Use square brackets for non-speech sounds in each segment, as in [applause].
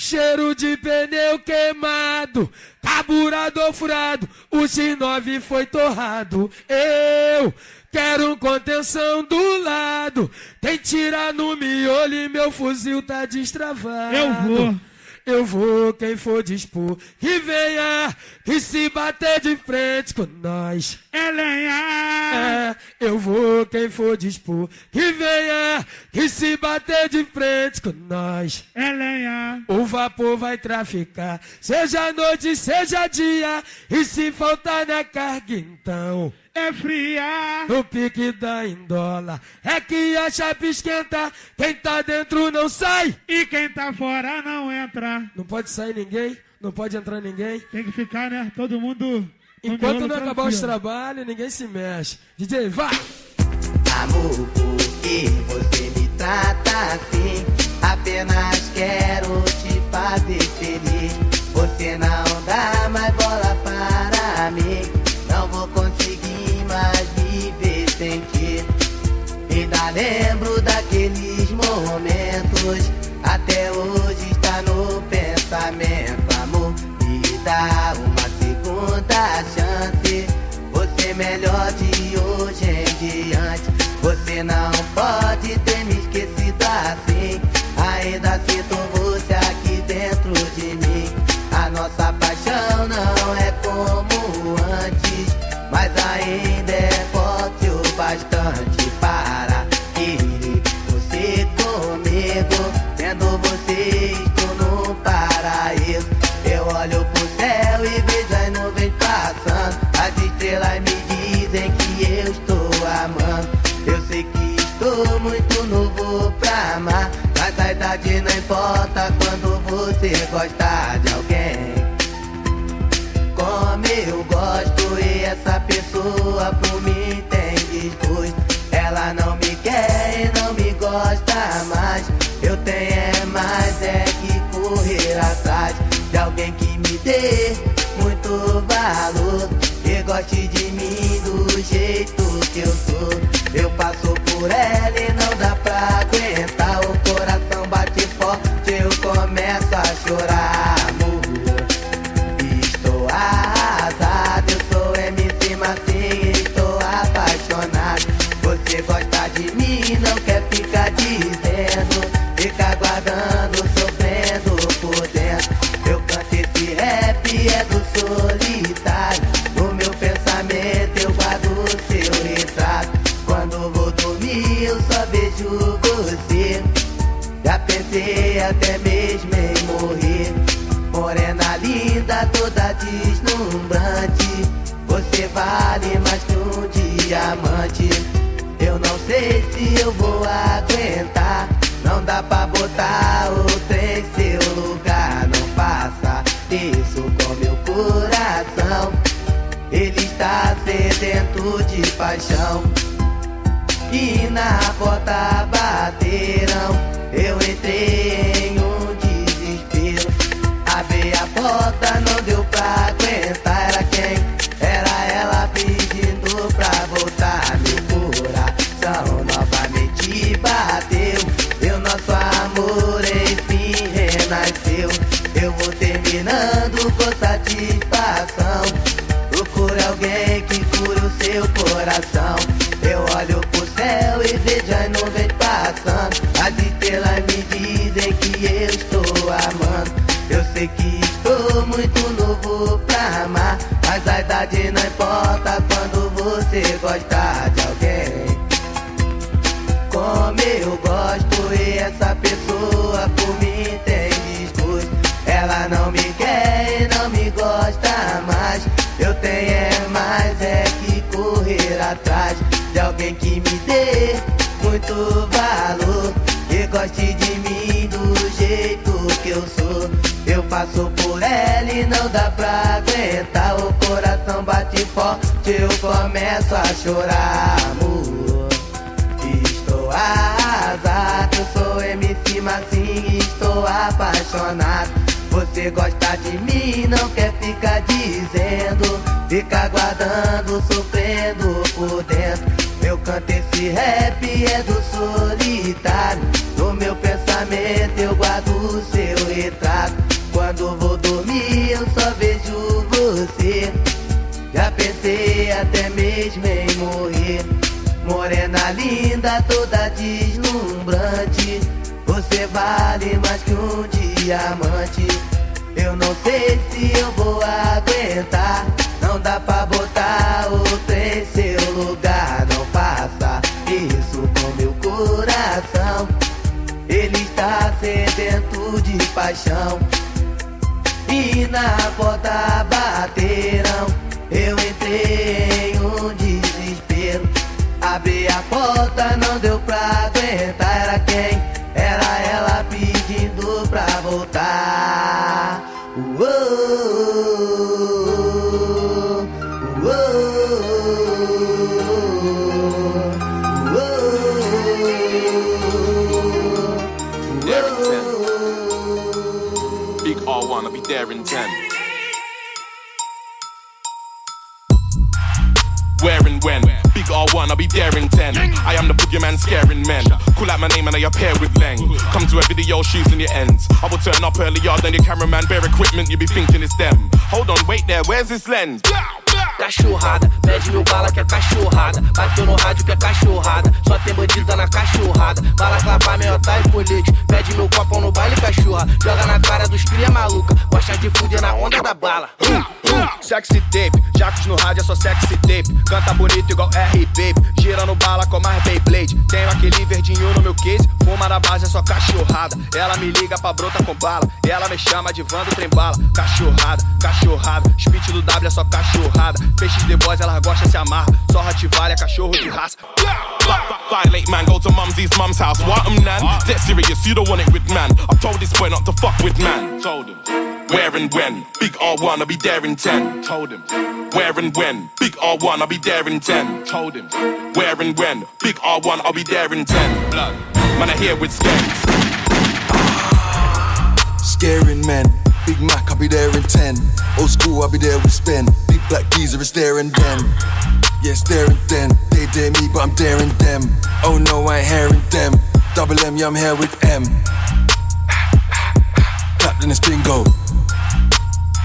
Cheiro de pneu queimado, carburador furado, o X9 foi torrado. Eu quero contenção do lado, tem tira no miolo e meu fuzil tá destravado. Eu vou. Eu vou, quem for dispor, que venha, que se bater de frente com nós. É lenha. É, eu vou, quem for dispor, que venha, que se bater de frente com nós. É lenha. O vapor vai traficar, seja noite, seja dia, e se faltar na carga, então. É fria. No pique da indola, é que a chapa esquenta, quem tá dentro não sai. E quem tá fora não entra. Não pode sair ninguém, não pode entrar ninguém. Tem que ficar, né? Todo mundo. Enquanto não acabar os trabalhos, ninguém se mexe. DJ, vai! Amor, por que você me trata assim? Apenas quero te fazer feliz. Você não dá mais lembro daqueles momentos. Até hoje está no pensamento, amor. Me dá uma segunda chance. Você melhor de hoje em diante. Você não pode comigo. Tendo você, estou no paraíso. Eu olho pro céu e vejo as nuvens passando. As estrelas me dizem que eu estou amando. Eu sei que estou muito novo pra amar. Mas a idade não importa quando você gosta de alguém. Como eu gosto e essa pessoa por mim de mim do jeito que eu sou. Eu passo por ela até mesmo em morrer. Morena linda, toda deslumbrante. Você vale mais que um diamante. Eu não sei se eu vou aguentar. Não dá pra botar outra em seu lugar. Não faça isso com meu coração. Ele está sedento de paixão. E na porta bateram. Eu entrei em um desespero. Abri a porta, não deu pra aguentar. Era quem? Era ela pedindo pra voltar. Meu coração novamente bateu. O nosso amor enfim renasceu. Eu vou terminando com satisfação. Procure alguém que cure o seu coração. Eu olho pro céu e vejo as nuvens que estou muito novo pra amar. Mas a idade não importa quando você gosta de alguém. Como eu gosto e essa pessoa por mim tem desgosto. Ela não me quer e não me gosta mais. Eu tenho é mais é que correr atrás de alguém que me dê muito valor. Que goste de mim do jeito que eu sou. Passo por ela e não dá pra aguentar. O coração bate forte, eu começo a chorar, amor. Estou arrasado, sou MC Massinho, estou apaixonado. Você gosta de mim, não quer ficar dizendo, fica aguardando, sofrendo por dentro. Eu canto esse rap é do solitário. No meu pensamento eu guardo o seu retrato. Quando vou dormir eu só vejo você. Já pensei até mesmo em morrer. Morena linda, toda deslumbrante. Você vale mais que um diamante. Eu não sei se eu vou aguentar. Não dá pra botar outro em seu lugar. Não faça isso com meu coração. Ele está sedento de paixão. E na porta bateram. Eu entrei em um desespero. Abri a porta, não R1, I'll be there in 10. Where and when? Big R1, I'll be there in 10. I am the boogeyman scaring men. Call out my name and I appear with Leng. Come to a video, shoes in your ends. I will turn up earlier than your cameraman. Bare equipment, you be thinking it's them. Hold on, wait there, where's this lens? Cachorrada, pede mil bala que é cachorrada. Bateu no rádio que é cachorrada. Só tem bandida na cachorrada. Bala clavar, meiota e colete. Pede meu copão no baile, cachorra. Joga na cara dos cria maluca. Gosta de fuder na onda da bala. Sexy tape, Jacos no rádio é só sexy tape. Canta bonito igual R-Babe. Gira no bala com mais Beyblade. Tenho aquele verdinho no meu case. Fuma na base é só cachorrada. Ela me liga pra brota com bala. Ela me chama de Vando Trembala. Cachorrada, cachorrada. Speed do W é só cachorrada. Peixes de boys, ela gosta se amarra. Só Rottweiler, cachorro de raça. Violate man, go to mumsy's mum's house. What I'm nan? Dead serious, you don't want it with man. I've told this boy not to fuck with man. Told him. Where and when? Big R1, I'll be there in 10. Told him. Where and when? Big R1, I'll be there in 10. Told him. Where and when? Big R1, I'll be there in 10. Blood. Man, I here with skanks. Scaring men. Big Mac, I'll be there in 10. Old school, I'll be there with Spen. Big black geezer is there and then. Yeah, it's there and then. They dare me, but I'm daring them. Oh no, I ain't hearing them. Double M, yeah, I'm here with M. Clapped in this bingo.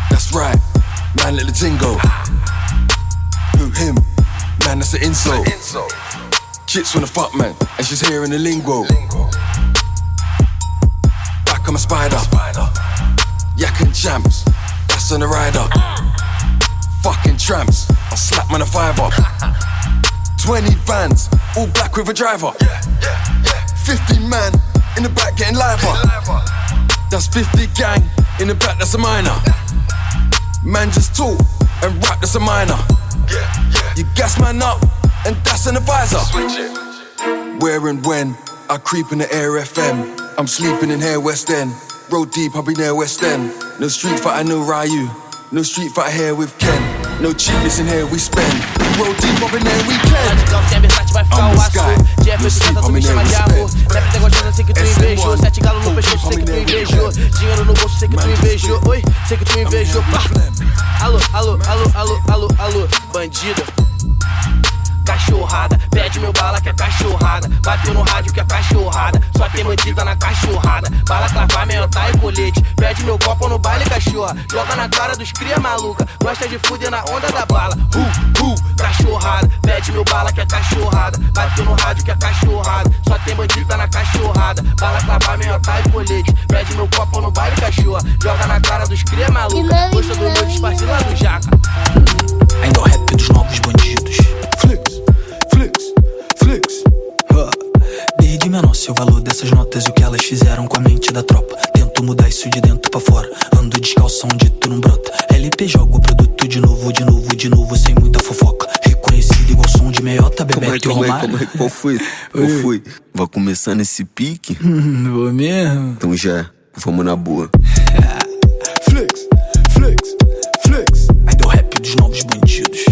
That's right, man, let the. Who, him? Man, that's an insult. Chicks wanna fuck, man, and she's hearing the lingo. Back, I'm a spider. Yak and champs, that's on the rider. Fucking tramps, I slap man a fiver. 20 vans, all black with a driver. 50 man in the back getting liver. That's 50 gang in the back, that's a minor. Man just talk and rap, that's a minor. You gas man up and that's an advisor. Where and when I creep in the air FM. I'm sleeping in here West End. Road deep, I'll be near West End. No street fight, I know Ryu. No street fight here with Ken. No cheapness in here, we spend. Road deep, up in there, we can. Radicão, se é versátil, vai ficar I'm o the aço. sky. Jeff, You tu sleep, canta, tu I'm me in chama de there, amor. respect. Deve ter gostoso, sei que tu SM1. invejou. Sete galos no pescoço, sei que tu I'm in there, invejou. respect. Dinheiro no bolso, sei que tu Man, invejou. respect. Oi, sei que tu invejou. Pá. Alô, alô, alô, alô, alô, alô, bandida. Cachorrada, pede meu bala que é cachorrada. Bateu no rádio que é cachorrada. Só tem bandida na cachorrada. Bala clavar, meiota e colete. Pede meu copo no baile, cachorra. Joga na cara dos cria maluca. Gosta de fuder na onda da bala. Uh, uh, cachorrada. Pede meu bala que é cachorrada. Bateu no rádio que é cachorrada. Só tem bandida na cachorrada. Bala clavar, meiota e colete. Pede meu copo no baile, cachorra. Joga na cara dos cria maluca. Gosta do meu disfarce lá do jaca. Ainda o rap dos menor sei o valor dessas notas e o que elas fizeram com a mente da tropa. Tento mudar isso de dentro pra fora. Ando descalço onde tu não brota. LP joga o produto de novo, de novo, de novo, sem muita fofoca. Reconhecido igual som de meiota, Como é, como é, como é, qual foi? [laughs] Qual foi? Vai começar nesse pique? [laughs] Vou mesmo? Então já, vamos na boa. [laughs] Flex, flex, flex. Ainda o rap dos novos bandidos.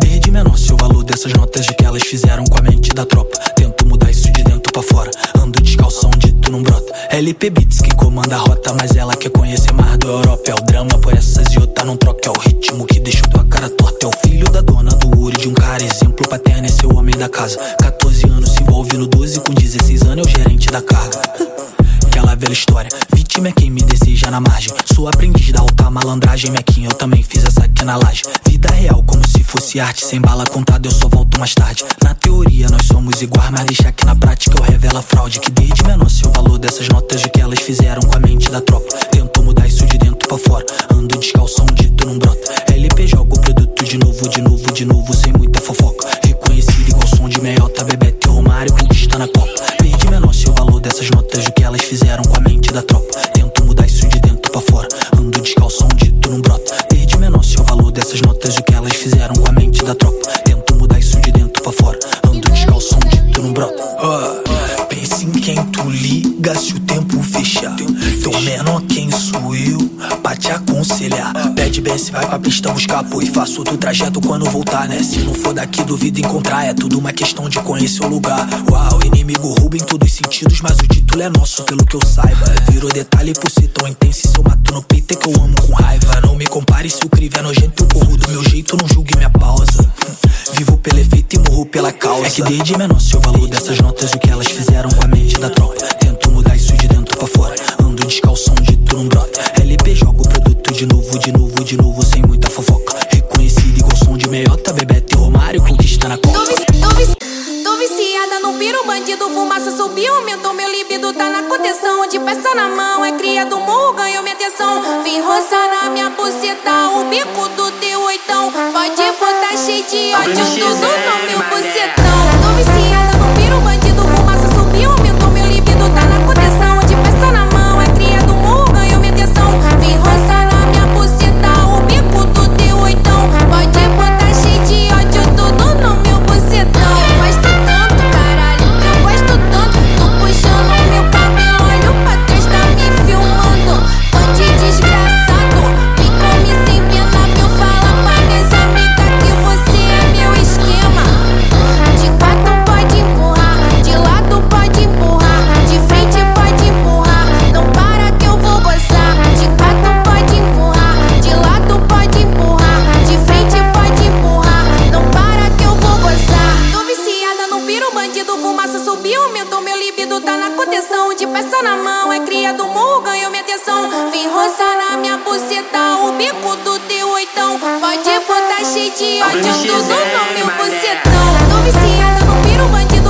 Desde menor sei o valor dessas notas e o que elas fizeram com a mente da tropa. Tento mudar isso de pra fora. Ando descalço onde tu não brota. LP Beats quem comanda a rota, mas ela quer conhecer mais do Europa. É o drama por essas outra não troca. É o ritmo que deixa tua cara torta. É o filho da dona do Uri, de um cara exemplo paterno, é o homem da casa. 14 anos se envolve no 12, com 16 anos é o gerente da carga. Aquela velha história, vítima é quem me deseja na margem. Sou aprendiz da alta malandragem, Mequinha, eu também fiz essa aqui na laje. Vida real, fosse arte, sem bala contada, eu só volto mais tarde. Na teoria nós somos iguais, mas deixa que na prática eu revelo a fraude. Que desde menor sei o valor dessas notas de que elas fizeram com a mente da tropa. Fechar. Teu menor quem sou eu pra te aconselhar. Pede BS, vai pra pista buscar apoio. Faço outro trajeto quando voltar, né? Se não for daqui, duvido encontrar. É tudo uma questão de conhecer o lugar. Uau, inimigo rouba em todos os sentidos, mas o título é nosso, pelo que eu saiba. Virou detalhe por ser tão intenso. Se eu mato no peito é que eu amo com raiva. Não me compare se o crivo é nojento, eu corro do meu jeito, não julgue minha pausa. Vivo pelo efeito e morro pela causa. É que desde menor sei o valor dessas notas o que elas fizeram com a mente da tropa. Atenção. Vim roçar na minha buceta, o bico do teu oitão. Pode botar cheio de ódio, tudo no meu bucetão. Tô viciada peça na mão, é cria do morro, ganhou minha atenção. Vim roçar na minha buceta, o bico do teu oitão. Pode botar cheio de ódio, tudo no meu bucetão. Tô viciada no piro, bandido.